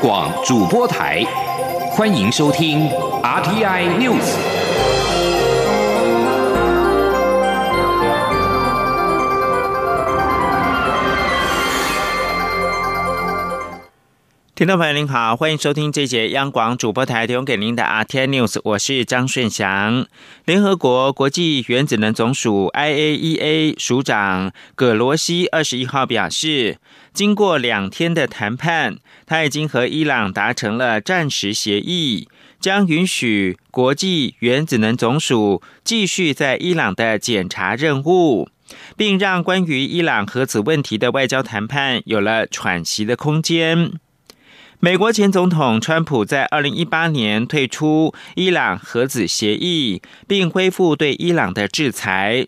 广主播台，欢迎收听 RTI News。听众朋友您好，欢迎收听这节央广主播台提供给您的 RT News，我是张顺祥。联合国国际原子能总署 IAEA 署长葛罗西二十一号表示。经过两天的谈判，他已经和伊朗达成了暂时协议，将允许国际原子能总署继续在伊朗的检查任务，并让关于伊朗核子问题的外交谈判有了喘息的空间。美国前总统川普在二零一八年退出伊朗核子协议，并恢复对伊朗的制裁。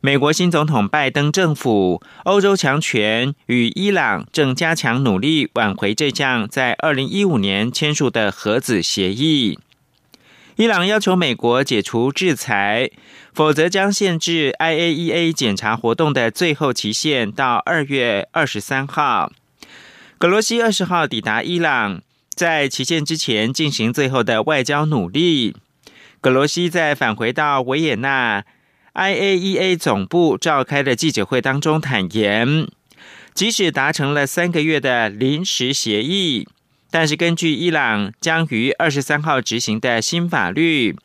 美国新总统拜登政府、欧洲强权与伊朗正加强努力挽回这项在二零一五年签署的核子协议。伊朗要求美国解除制裁，否则将限制 IAEA 检查活动的最后期限到二月二十三号。格罗西二十号抵达伊朗，在期限之前进行最后的外交努力。格罗西在返回到维也纳。IAEA 总部召开的记者会当中坦言，即使达成了三个月的临时协议，但是根据伊朗将于二十三号执行的新法律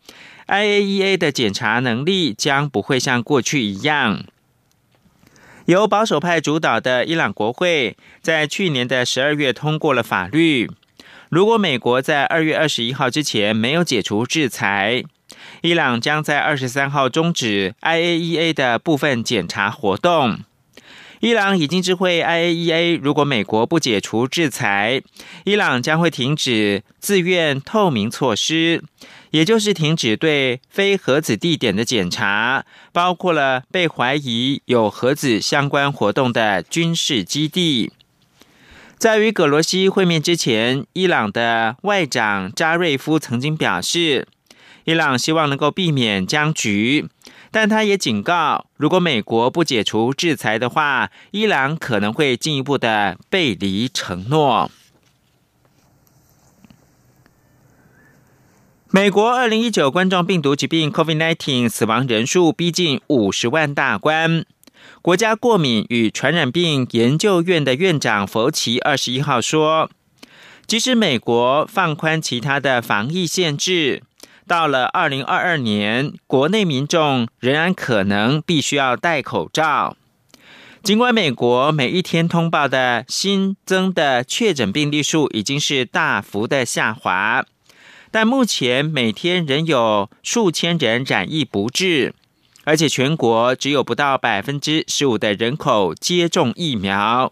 ，IAEA 的检查能力将不会像过去一样。由保守派主导的伊朗国会在去年的十二月通过了法律，如果美国在二月二十一号之前没有解除制裁。伊朗将在二十三号终止 IAEA 的部分检查活动。伊朗已经知会 IAEA，如果美国不解除制裁，伊朗将会停止自愿透明措施，也就是停止对非核子地点的检查，包括了被怀疑有核子相关活动的军事基地。在与葛罗西会面之前，伊朗的外长扎瑞夫曾经表示。伊朗希望能够避免僵局，但他也警告，如果美国不解除制裁的话，伊朗可能会进一步的背离承诺。美国二零一九冠状病毒疾病 （COVID-19） 死亡人数逼近五十万大关。国家过敏与传染病研究院的院长佛奇二十一号说，即使美国放宽其他的防疫限制。到了二零二二年，国内民众仍然可能必须要戴口罩。尽管美国每一天通报的新增的确诊病例数已经是大幅的下滑，但目前每天仍有数千人染疫不治，而且全国只有不到百分之十五的人口接种疫苗。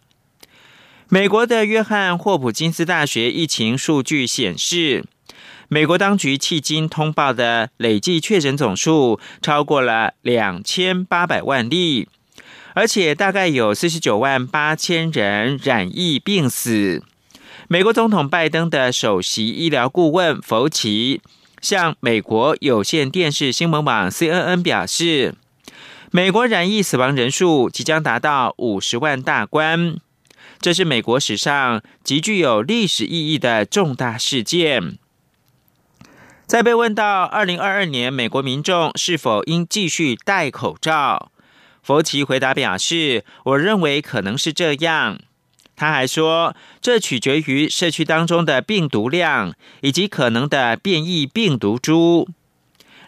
美国的约翰霍普金斯大学疫情数据显示。美国当局迄今通报的累计确诊总数超过了两千八百万例，而且大概有四十九万八千人染疫病死。美国总统拜登的首席医疗顾问福奇向美国有线电视新闻网 CNN 表示，美国染疫死亡人数即将达到五十万大关，这是美国史上极具有历史意义的重大事件。在被问到二零二二年美国民众是否应继续戴口罩，佛奇回答表示：“我认为可能是这样。”他还说：“这取决于社区当中的病毒量以及可能的变异病毒株。”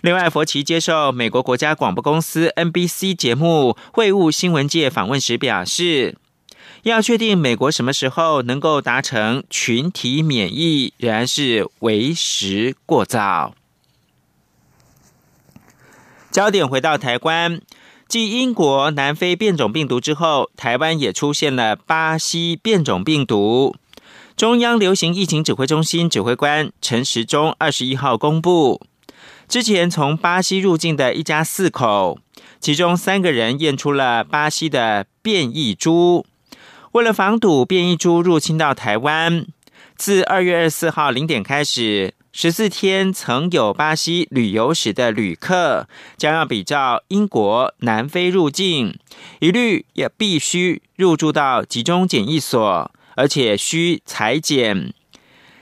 另外，佛奇接受美国国家广播公司 NBC 节目《会晤新闻界》访问时表示。要确定美国什么时候能够达成群体免疫，仍然是为时过早。焦点回到台湾，继英国、南非变种病毒之后，台湾也出现了巴西变种病毒。中央流行疫情指挥中心指挥官陈时中二十一号公布，之前从巴西入境的一家四口，其中三个人验出了巴西的变异株。为了防堵变异株入侵到台湾，自二月二十四号零点开始，十四天曾有巴西旅游史的旅客，将要比照英国、南非入境，一律也必须入住到集中检疫所，而且需裁剪。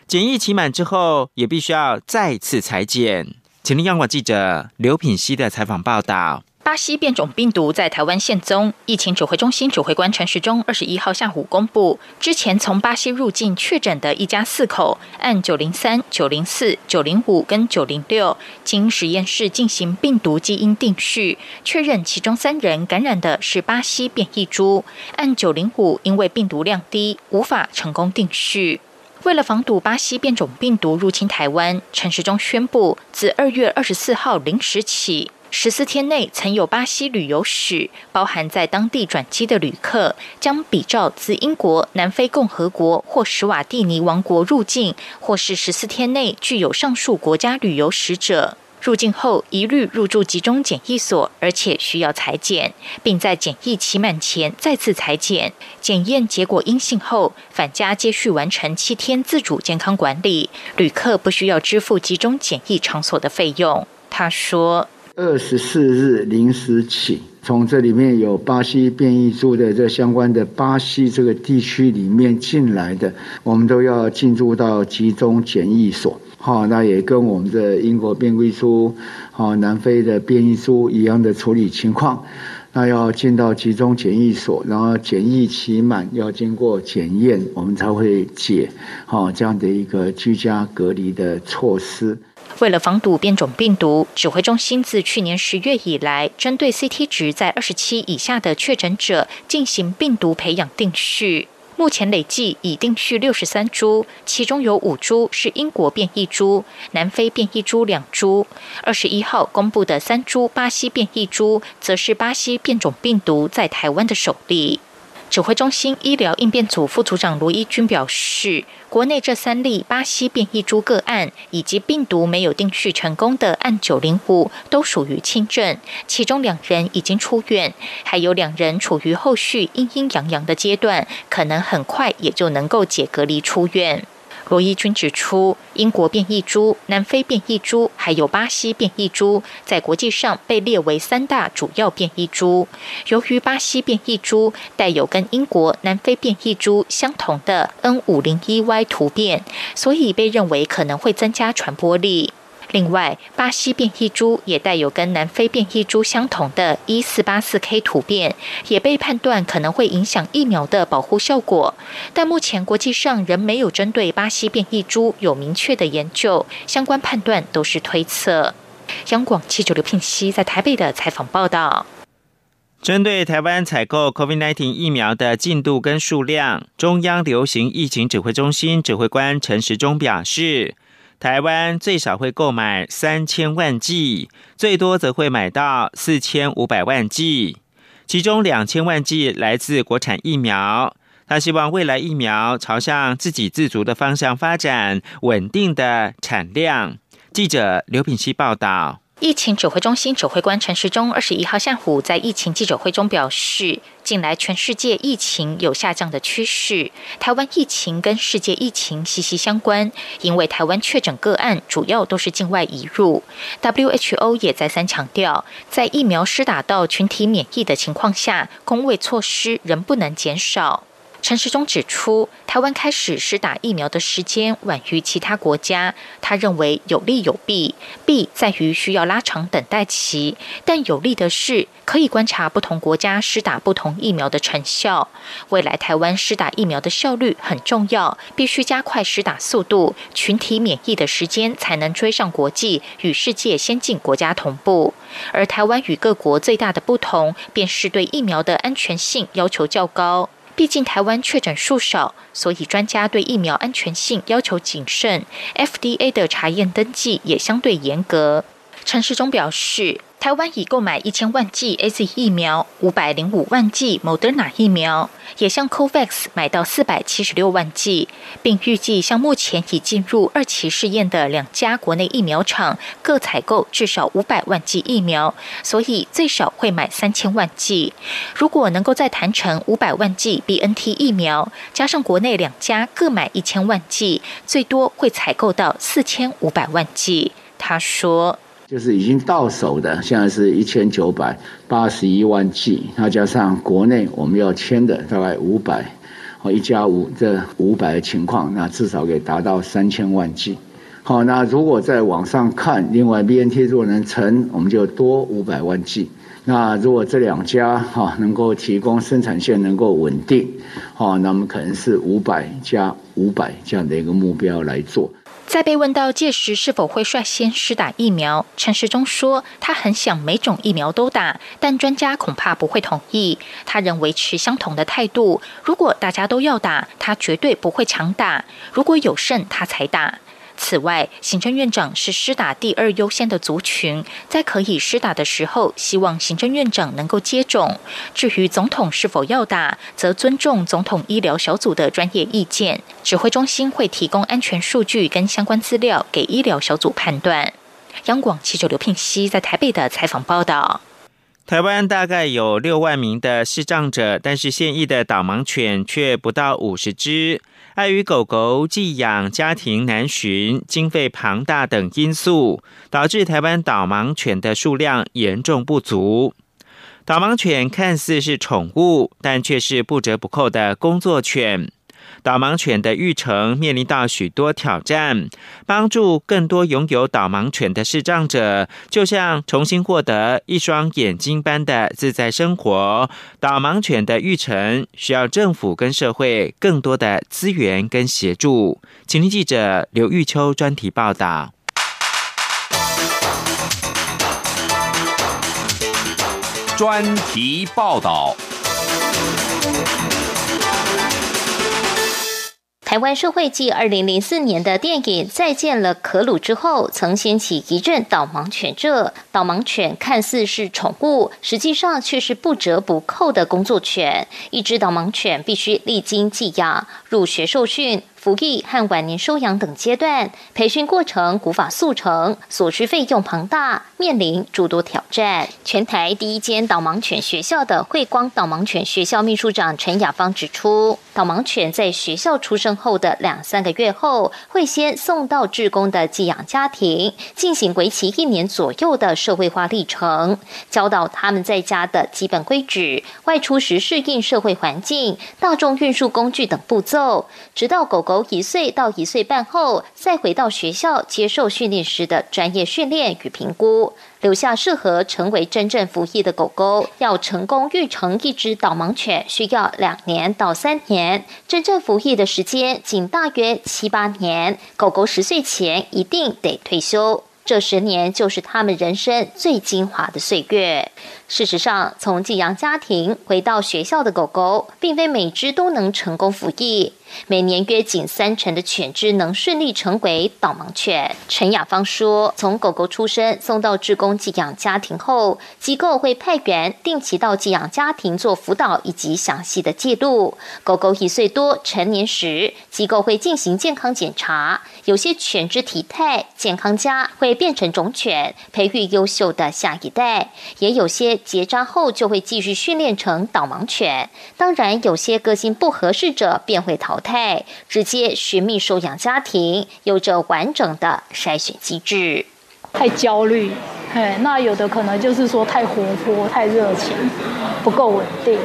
检疫期满之后，也必须要再次裁剪。请听央广记者刘品熙的采访报道。巴西变种病毒在台湾现踪，疫情指挥中心指挥官陈时中二十一号下午公布，之前从巴西入境确诊的一家四口，按九零三、九零四、九零五跟九零六，经实验室进行病毒基因定序，确认其中三人感染的是巴西变异株，按九零五因为病毒量低，无法成功定序。为了防堵巴西变种病毒入侵台湾，陈时中宣布，自二月二十四号零时起。十四天内曾有巴西旅游史，包含在当地转机的旅客，将比照自英国、南非共和国或史瓦蒂尼王国入境，或是十四天内具有上述国家旅游史者，入境后一律入住集中检疫所，而且需要裁剪，并在检疫期满前再次裁剪，检验结果阴性后返家接续完成七天自主健康管理，旅客不需要支付集中检疫场所的费用。他说。二十四日零时起，从这里面有巴西变异株的这相关的巴西这个地区里面进来的，我们都要进入到集中检疫所。好，那也跟我们的英国变异株、好南非的变异株一样的处理情况。那要进到集中检疫所，然后检疫期满要经过检验，我们才会解好这样的一个居家隔离的措施。为了防堵变种病毒，指挥中心自去年十月以来，针对 CT 值在二十七以下的确诊者进行病毒培养定序。目前累计已定序六十三株，其中有五株是英国变异株，南非变异株两株。二十一号公布的三株巴西变异株，则是巴西变种病毒在台湾的首例。指挥中心医疗应变组副组长卢一军表示，国内这三例巴西变异株个案以及病毒没有定序成功的案九零五都属于轻症，其中两人已经出院，还有两人处于后续阴阴阳阳的阶段，可能很快也就能够解隔离出院。罗伊军指出，英国变异株、南非变异株还有巴西变异株，在国际上被列为三大主要变异株。由于巴西变异株带有跟英国、南非变异株相同的 N501Y 突变，所以被认为可能会增加传播力。另外，巴西变异株也带有跟南非变异株相同的 E484K 突变，也被判断可能会影响疫苗的保护效果。但目前国际上仍没有针对巴西变异株有明确的研究，相关判断都是推测。央广七九六聘熙在台北的采访报道：针对台湾采购 COVID-19 疫苗的进度跟数量，中央流行疫情指挥中心指挥官陈时中表示。台湾最少会购买三千万剂，最多则会买到四千五百万剂，其中两千万剂来自国产疫苗。他希望未来疫苗朝向自给自足的方向发展，稳定的产量。记者刘品希报道。疫情指挥中心指挥官陈时中二十一号下午在疫情记者会中表示，近来全世界疫情有下降的趋势，台湾疫情跟世界疫情息息相关，因为台湾确诊个案主要都是境外移入。WHO 也再三强调，在疫苗施打到群体免疫的情况下，工位措施仍不能减少。陈时中指出，台湾开始施打疫苗的时间晚于其他国家。他认为有利有弊，弊在于需要拉长等待期，但有利的是可以观察不同国家施打不同疫苗的成效。未来台湾施打疫苗的效率很重要，必须加快施打速度，群体免疫的时间才能追上国际与世界先进国家同步。而台湾与各国最大的不同，便是对疫苗的安全性要求较高。毕竟台湾确诊数少，所以专家对疫苗安全性要求谨慎，FDA 的查验登记也相对严格。陈世忠表示。台湾已购买一千万剂 A Z 疫苗，五百零五万剂 Moderna 疫苗，也向 COVAX 买到四百七十六万剂，并预计向目前已进入二期试验的两家国内疫苗厂各采购至少五百万剂疫苗，所以最少会买三千万剂。如果能够再谈成五百万剂 B N T 疫苗，加上国内两家各买一千万剂，最多会采购到四千五百万剂。他说。就是已经到手的，现在是一千九百八十一万剂，那加上国内我们要签的大概五百哦一加五这五百的情况，那至少可以达到三千万剂。好，那如果再往上看，另外 BNT 如果能成，我们就多五百万剂。那如果这两家哈能够提供生产线能够稳定，好，那么可能是五百加五百这样的一个目标来做。在被问到届时是否会率先施打疫苗，陈时中说，他很想每种疫苗都打，但专家恐怕不会同意。他仍维持相同的态度，如果大家都要打，他绝对不会强打，如果有剩他才打。此外，行政院长是施打第二优先的族群，在可以施打的时候，希望行政院长能够接种。至于总统是否要打，则尊重总统医疗小组的专业意见，指挥中心会提供安全数据跟相关资料给医疗小组判断。央广记者刘聘熙在台北的采访报道。台湾大概有六万名的视障者，但是现役的导盲犬却不到五十只。碍于狗狗寄养家庭难寻、经费庞大等因素，导致台湾导盲犬的数量严重不足。导盲犬看似是宠物，但却是不折不扣的工作犬。导盲犬的育成面临到许多挑战，帮助更多拥有导盲犬的视障者，就像重新获得一双眼睛般的自在生活。导盲犬的育成需要政府跟社会更多的资源跟协助。请听记者刘玉秋专题报道。专题报道。台湾社会继二零零四年的电影《再见了，可鲁》之后，曾掀起一阵导盲犬热。导盲犬看似是宠物，实际上却是不折不扣的工作犬。一只导盲犬必须历经寄养、入学受训。服役和晚年收养等阶段，培训过程古法速成，所需费用庞大，面临诸多挑战。全台第一间导盲犬学校的慧光导盲犬学校秘书长陈雅芳指出，导盲犬在学校出生后的两三个月后，会先送到志工的寄养家庭，进行为期一年左右的社会化历程，教导他们在家的基本规矩，外出时适应社会环境、大众运输工具等步骤，直到狗。狗一岁到一岁半后，再回到学校接受训练时的专业训练与评估，留下适合成为真正服役的狗狗。要成功育成一只导盲犬，需要两年到三年，真正服役的时间仅大约七八年。狗狗十岁前一定得退休。这十年就是他们人生最精华的岁月。事实上，从寄养家庭回到学校的狗狗，并非每只都能成功服役。每年约仅三成的犬只能顺利成为导盲犬。陈雅芳说：“从狗狗出生送到志工寄养家庭后，机构会派员定期到寄养家庭做辅导以及详细的记录。狗狗一岁多成年时，机构会进行健康检查。有些犬只体态健康佳，会变成种犬，培育优秀的下一代；也有些结扎后就会继续训练成导盲犬。当然，有些个性不合适者便会淘汰直接寻觅收养家庭，有着完整的筛选机制。太焦虑，哎，那有的可能就是说太活泼、太热情，不够稳定，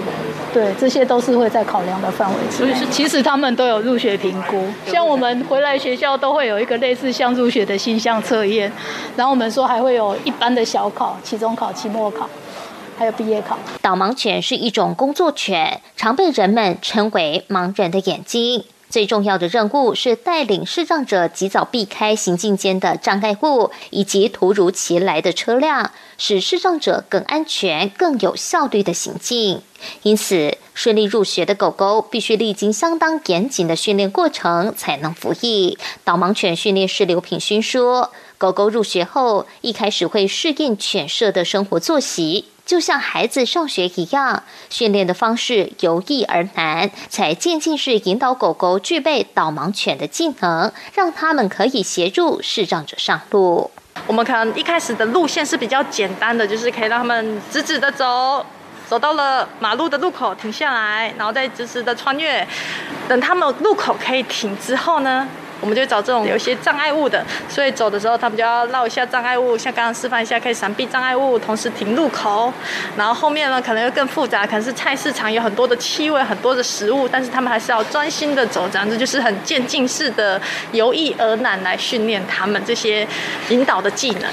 对，这些都是会在考量的范围。之内其实他们都有入学评估，像我们回来学校都会有一个类似像入学的心象测验，然后我们说还会有一般的小考、期中考、期末考。还有毕业考。导盲犬是一种工作犬，常被人们称为“盲人的眼睛”。最重要的任务是带领视障者及早避开行进间的障碍物以及突如其来的车辆，使视障者更安全、更有效率的行进。因此，顺利入学的狗狗必须历经相当严谨的训练过程才能服役。导盲犬训练师刘品勋说：“狗狗入学后，一开始会适应犬舍的生活作息。”就像孩子上学一样，训练的方式由易而难，才渐进式引导狗狗具备导盲犬的技能，让他们可以协助视障者上路。我们可能一开始的路线是比较简单的，就是可以让他们直直的走，走到了马路的路口停下来，然后再直直的穿越。等他们路口可以停之后呢？我们就找这种有一些障碍物的，所以走的时候他们就要绕一下障碍物，像刚刚示范一下可以闪避障碍物，同时停路口。然后后面呢可能又更复杂，可能是菜市场有很多的气味，很多的食物，但是他们还是要专心的走，这样子就是很渐进式的由易而难来训练他们这些引导的技能。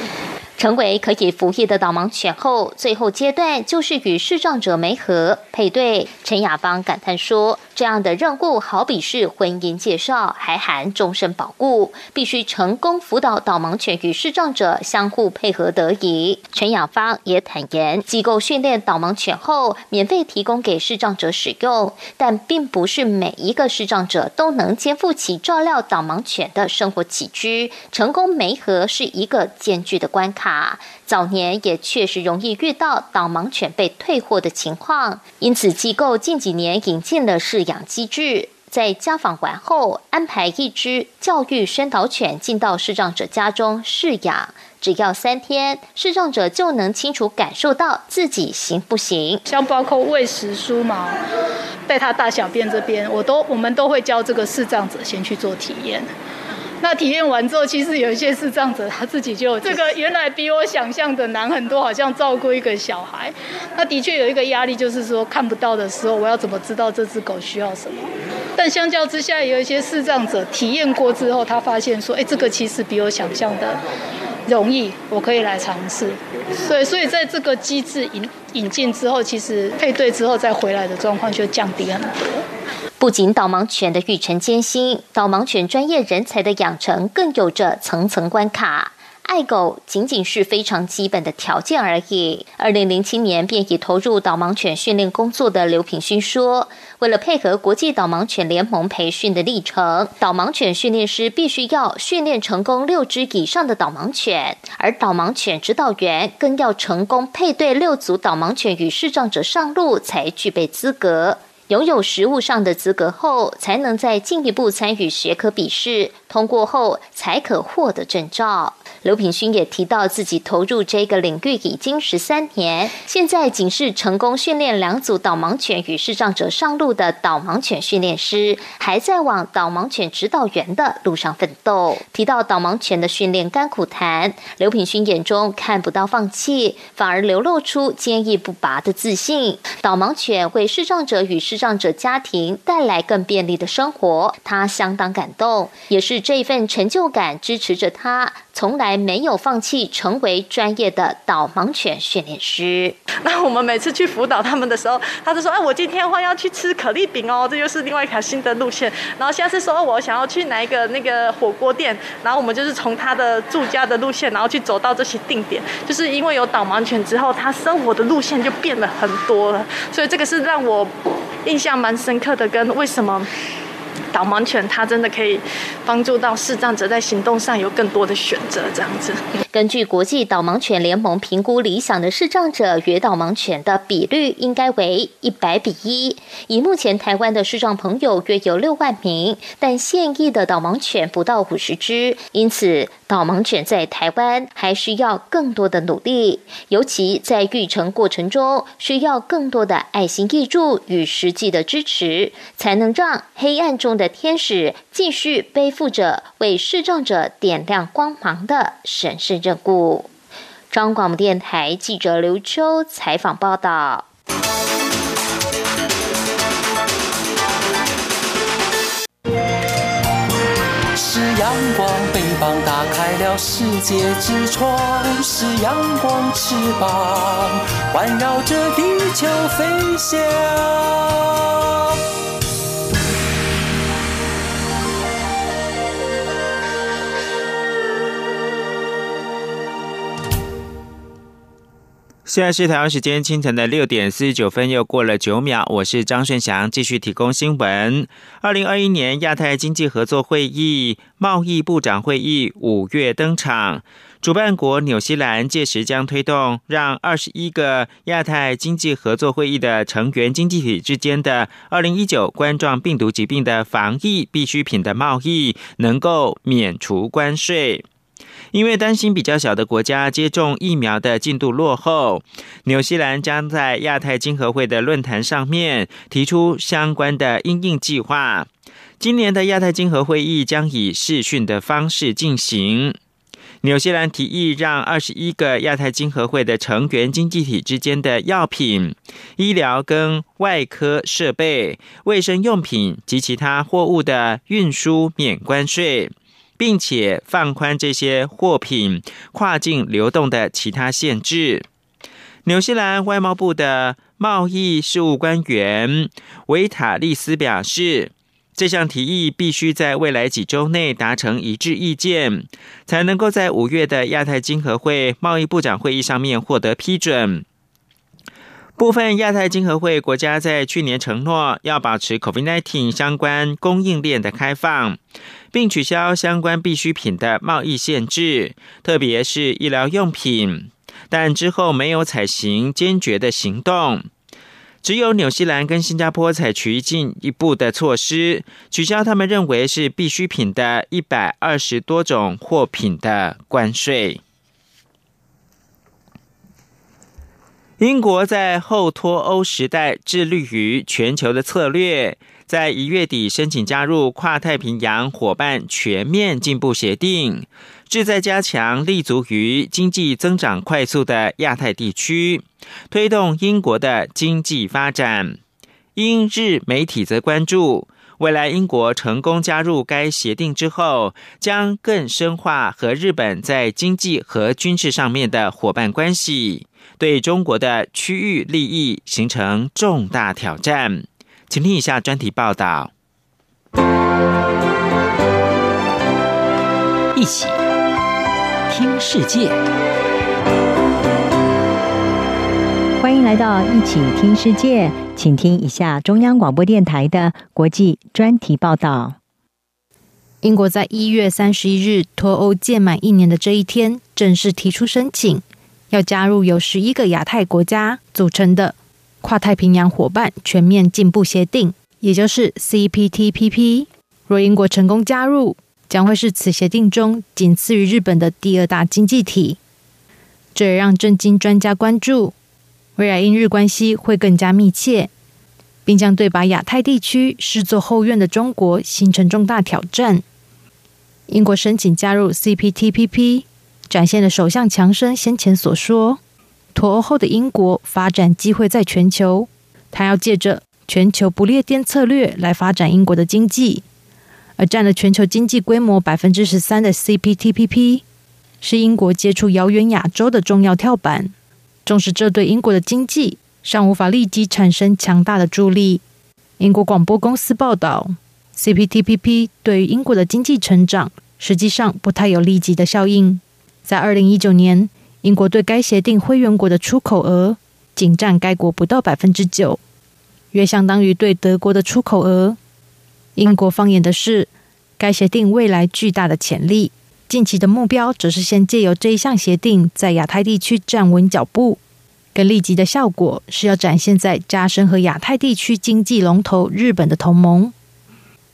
成为可以服役的导盲犬后，最后阶段就是与视障者媒合配对。陈雅芳感叹说。这样的任务好比是婚姻介绍，还含终身保护，必须成功辅导导盲犬与视障者相互配合得宜。陈雅芳也坦言，机构训练导盲犬后，免费提供给视障者使用，但并不是每一个视障者都能肩负起照料导盲犬的生活起居，成功媒合是一个艰巨的关卡。早年也确实容易遇到导盲犬被退货的情况，因此机构近几年引进了饲养机制，在家访完后安排一只教育宣导犬进到视障者家中饲养，只要三天，视障者就能清楚感受到自己行不行。像包括喂食、梳毛、带它大小便这边，我都我们都会教这个视障者先去做体验。那体验完之后，其实有一些是这样子，他自己就这个原来比我想象的难很多，好像照顾一个小孩。那的确有一个压力，就是说看不到的时候，我要怎么知道这只狗需要什么？但相较之下，有一些视障者体验过之后，他发现说，哎，这个其实比我想象的容易，我可以来尝试。所以，所以在这个机制引引进之后，其实配对之后再回来的状况就降低很多。不仅导盲犬的育成艰辛，导盲犬专业人才的养成更有着层层关卡。爱狗仅仅是非常基本的条件而已。二零零七年便已投入导盲犬训练工作的刘品勋说：“为了配合国际导盲犬联盟培训的历程，导盲犬训练师必须要训练成功六只以上的导盲犬，而导盲犬指导员更要成功配对六组导盲犬与视障者上路，才具备资格。”拥有实务上的资格后，才能再进一步参与学科笔试，通过后才可获得证照。刘品勋也提到，自己投入这个领域已经十三年，现在仅是成功训练两组导盲犬与视障者上路的导盲犬训练师，还在往导盲犬指导员的路上奋斗。提到导盲犬的训练甘苦谈，刘品勋眼中看不到放弃，反而流露出坚毅不拔的自信。导盲犬为视障者与视障者家庭带来更便利的生活，他相当感动，也是这一份成就感支持着他。从来没有放弃成为专业的导盲犬训练师。那我们每次去辅导他们的时候，他就说：“哎，我今天话要去吃可丽饼哦，这就是另外一条新的路线。”然后下次说：“我想要去哪一个那个火锅店。”然后我们就是从他的住家的路线，然后去走到这些定点。就是因为有导盲犬之后，他生活的路线就变了很多了。所以这个是让我印象蛮深刻的，跟为什么。导盲犬它真的可以帮助到视障者在行动上有更多的选择，这样子。根据国际导盲犬联盟评估，理想的视障者与导盲犬的比率应该为一百比一。以目前台湾的视障朋友约有六万名，但现役的导盲犬不到五十只，因此。导盲犬在台湾还需要更多的努力，尤其在育成过程中，需要更多的爱心益助与实际的支持，才能让黑暗中的天使继续背负着为视障者点亮光芒的神圣任务。中广播电台记者刘秋采访报道。是阳光，翅膀打开了世界之窗，是阳光翅膀环绕着地球飞翔。现在是台湾时间清晨的六点四十九分，又过了九秒。我是张顺祥，继续提供新闻。二零二一年亚太经济合作会议贸易部长会议五月登场，主办国纽西兰届时将推动，让二十一个亚太经济合作会议的成员经济体之间的二零一九冠状病毒疾病的防疫必需品的贸易能够免除关税。因为担心比较小的国家接种疫苗的进度落后，纽西兰将在亚太经合会的论坛上面提出相关的应应计划。今年的亚太经合会议将以视讯的方式进行。纽西兰提议让二十一个亚太经合会的成员经济体之间的药品、医疗跟外科设备、卫生用品及其他货物的运输免关税，并且放宽这些货品跨境流动的其他限制。纽西兰外贸部的贸易事务官员维塔利斯表示。这项提议必须在未来几周内达成一致意见，才能够在五月的亚太经合会贸易部长会议上面获得批准。部分亚太经合会国家在去年承诺要保持 COVID-19 相关供应链的开放，并取消相关必需品的贸易限制，特别是医疗用品，但之后没有采行坚决的行动。只有纽西兰跟新加坡采取进一步的措施，取消他们认为是必需品的一百二十多种货品的关税。英国在后脱欧时代致力于全球的策略，在一月底申请加入跨太平洋伙伴全面进步协定。旨在加强立足于经济增长快速的亚太地区，推动英国的经济发展。英日媒体则关注，未来英国成功加入该协定之后，将更深化和日本在经济和军事上面的伙伴关系，对中国的区域利益形成重大挑战。请听以下专题报道。一起。听世界，欢迎来到一起听世界，请听一下中央广播电台的国际专题报道。英国在一月三十一日脱欧届满一年的这一天，正式提出申请，要加入由十一个亚太国家组成的跨太平洋伙伴全面进步协定，也就是 CPTPP。若英国成功加入，将会是此协定中仅次于日本的第二大经济体，这也让政经专家关注，未来英日关系会更加密切，并将对把亚太地区视作后院的中国形成重大挑战。英国申请加入 CPTPP，展现了首相强生先前所说，脱欧后的英国发展机会在全球，他要借着全球不列颠策略来发展英国的经济。而占了全球经济规模百分之十三的 CPTPP，是英国接触遥远亚洲的重要跳板。纵使这对英国的经济尚无法立即产生强大的助力，英国广播公司报道，CPTPP 对于英国的经济成长实际上不太有立即的效应。在二零一九年，英国对该协定会员国的出口额仅占该国不到百分之九，约相当于对德国的出口额。英国放眼的是该协定未来巨大的潜力，近期的目标则是先借由这一项协定在亚太地区站稳脚步。更立即的效果是要展现在加深和亚太地区经济龙头日本的同盟。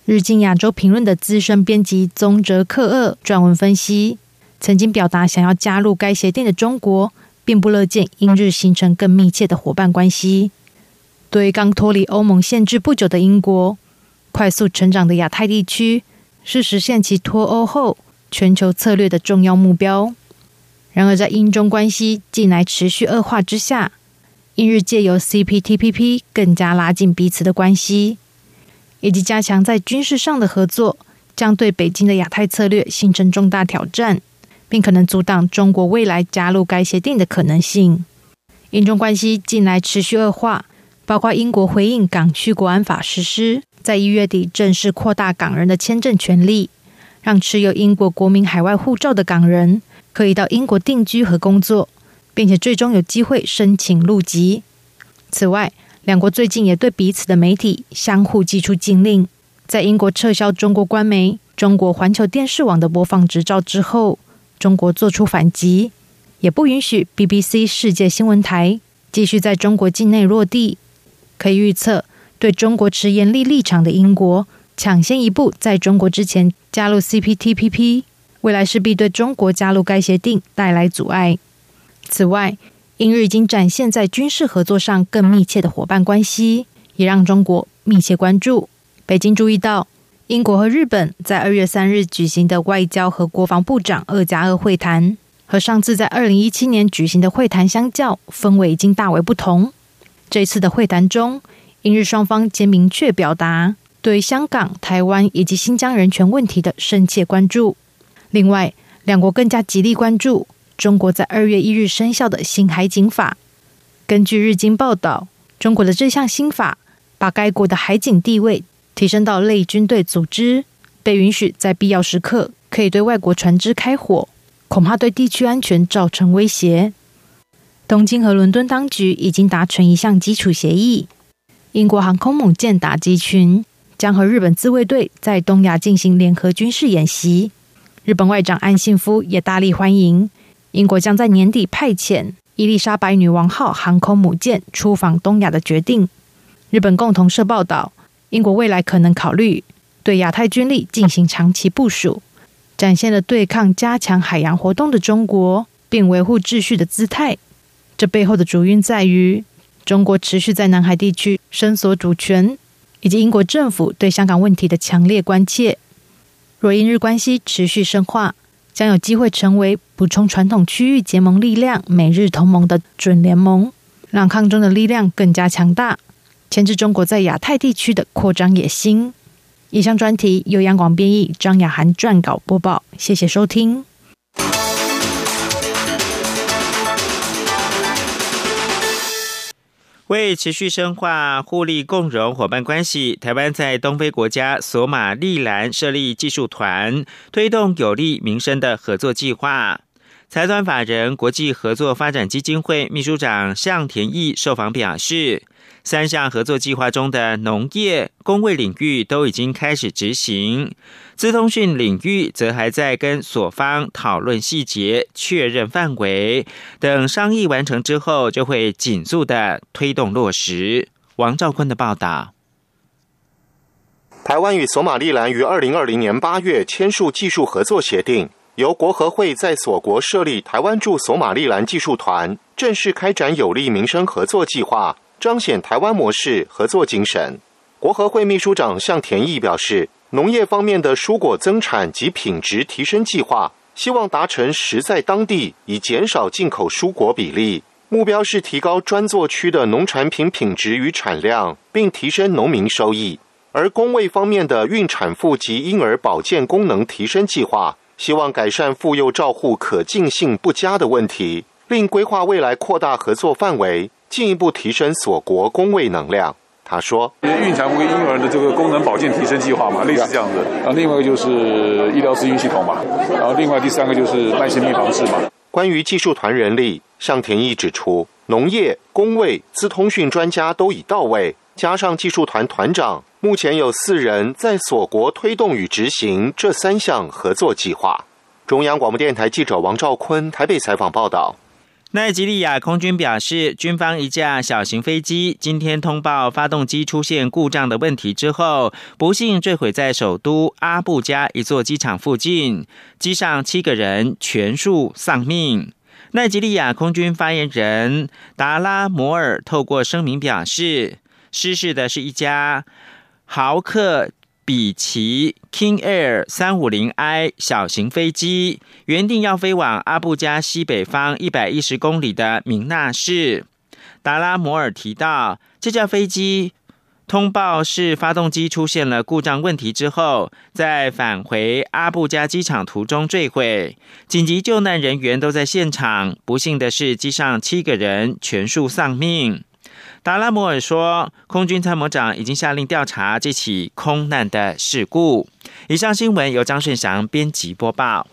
日经亚洲评论的资深编辑宗哲克二撰文分析，曾经表达想要加入该协定的中国，并不乐见英日形成更密切的伙伴关系。对于刚脱离欧盟限制不久的英国。快速成长的亚太地区是实现其脱欧后全球策略的重要目标。然而，在英中关系近来持续恶化之下，英日借由 CPTPP 更加拉近彼此的关系，以及加强在军事上的合作，将对北京的亚太策略形成重大挑战，并可能阻挡中国未来加入该协定的可能性。英中关系近来持续恶化，包括英国回应港区国安法实施。在一月底正式扩大港人的签证权利，让持有英国国民海外护照的港人可以到英国定居和工作，并且最终有机会申请入籍。此外，两国最近也对彼此的媒体相互寄出禁令。在英国撤销中国官媒中国环球电视网的播放执照之后，中国做出反击，也不允许 BBC 世界新闻台继续在中国境内落地。可以预测。对中国持严厉立场的英国，抢先一步在中国之前加入 CPTPP，未来势必对中国加入该协定带来阻碍。此外，英日已经展现在军事合作上更密切的伙伴关系，也让中国密切关注。北京注意到，英国和日本在二月三日举行的外交和国防部长二加二会谈，和上次在二零一七年举行的会谈相较，氛围已经大为不同。这次的会谈中，英日双方皆明确表达对香港、台湾以及新疆人权问题的深切关注。另外，两国更加极力关注中国在二月一日生效的新海警法。根据日经报道，中国的这项新法把该国的海警地位。提升到类军队组织，被允许在必要时刻可以对外国船只开火，恐怕对地区安全造成威胁。东京和伦敦当局已经达成一项基础协议，英国航空母舰打击群将和日本自卫队在东亚进行联合军事演习。日本外长安信夫也大力欢迎英国将在年底派遣伊丽莎白女王号航空母舰出访东亚的决定。日本共同社报道。英国未来可能考虑对亚太军力进行长期部署，展现了对抗加强海洋活动的中国并维护秩序的姿态。这背后的主因在于中国持续在南海地区伸索主权，以及英国政府对香港问题的强烈关切。若英日关系持续深化，将有机会成为补充传统区域结盟力量美日同盟的准联盟，让抗中的力量更加强大。牵制中国在亚太地区的扩张野心。以上专题由央广编译，张雅涵撰稿播报。谢谢收听。为持续深化互利共荣伙伴关系，台湾在东非国家索马利兰设立技术团，推动有利民生的合作计划。财团法人国际合作发展基金会秘书长向田义受访表示。三项合作计划中的农业、工卫领域都已经开始执行，资通讯领域则还在跟所方讨论细节、确认范围等。商议完成之后，就会紧速的推动落实。王兆坤的报道：台湾与索马利兰于二零二零年八月签署技术合作协定，由国合会在所国设立台湾驻索马利兰技术团，正式开展有利民生合作计划。彰显台湾模式合作精神。国合会秘书长向田义表示，农业方面的蔬果增产及品质提升计划，希望达成实在当地，以减少进口蔬果比例。目标是提高专作区的农产品品质与产量，并提升农民收益。而工卫方面的孕产妇及婴儿保健功能提升计划，希望改善妇幼照护可进性不佳的问题，并规划未来扩大合作范围。进一步提升锁国工卫能量。他说：“孕产妇跟婴儿的这个功能保健提升计划嘛，类似这样子。然后另外一个就是医疗咨询系统嘛。然后另外第三个就是慢性病防治嘛。”关于技术团人力，向田义指出，农业、工卫、资通讯专家都已到位，加上技术团团长，目前有四人在锁国推动与执行这三项合作计划。中央广播电台记者王兆坤台北采访报道。奈及利亚空军表示，军方一架小型飞机今天通报发动机出现故障的问题之后，不幸坠毁在首都阿布加一座机场附近，机上七个人全数丧命。奈及利亚空军发言人达拉摩尔透过声明表示，失事的是一架豪客。比奇 King Air 三五零 I 小型飞机原定要飞往阿布加西北方一百一十公里的明纳市。达拉摩尔提到，这架飞机通报是发动机出现了故障问题之后，在返回阿布加机场途中坠毁，紧急救难人员都在现场。不幸的是，机上七个人全数丧命。达拉摩尔说，空军参谋长已经下令调查这起空难的事故。以上新闻由张顺祥编辑播报。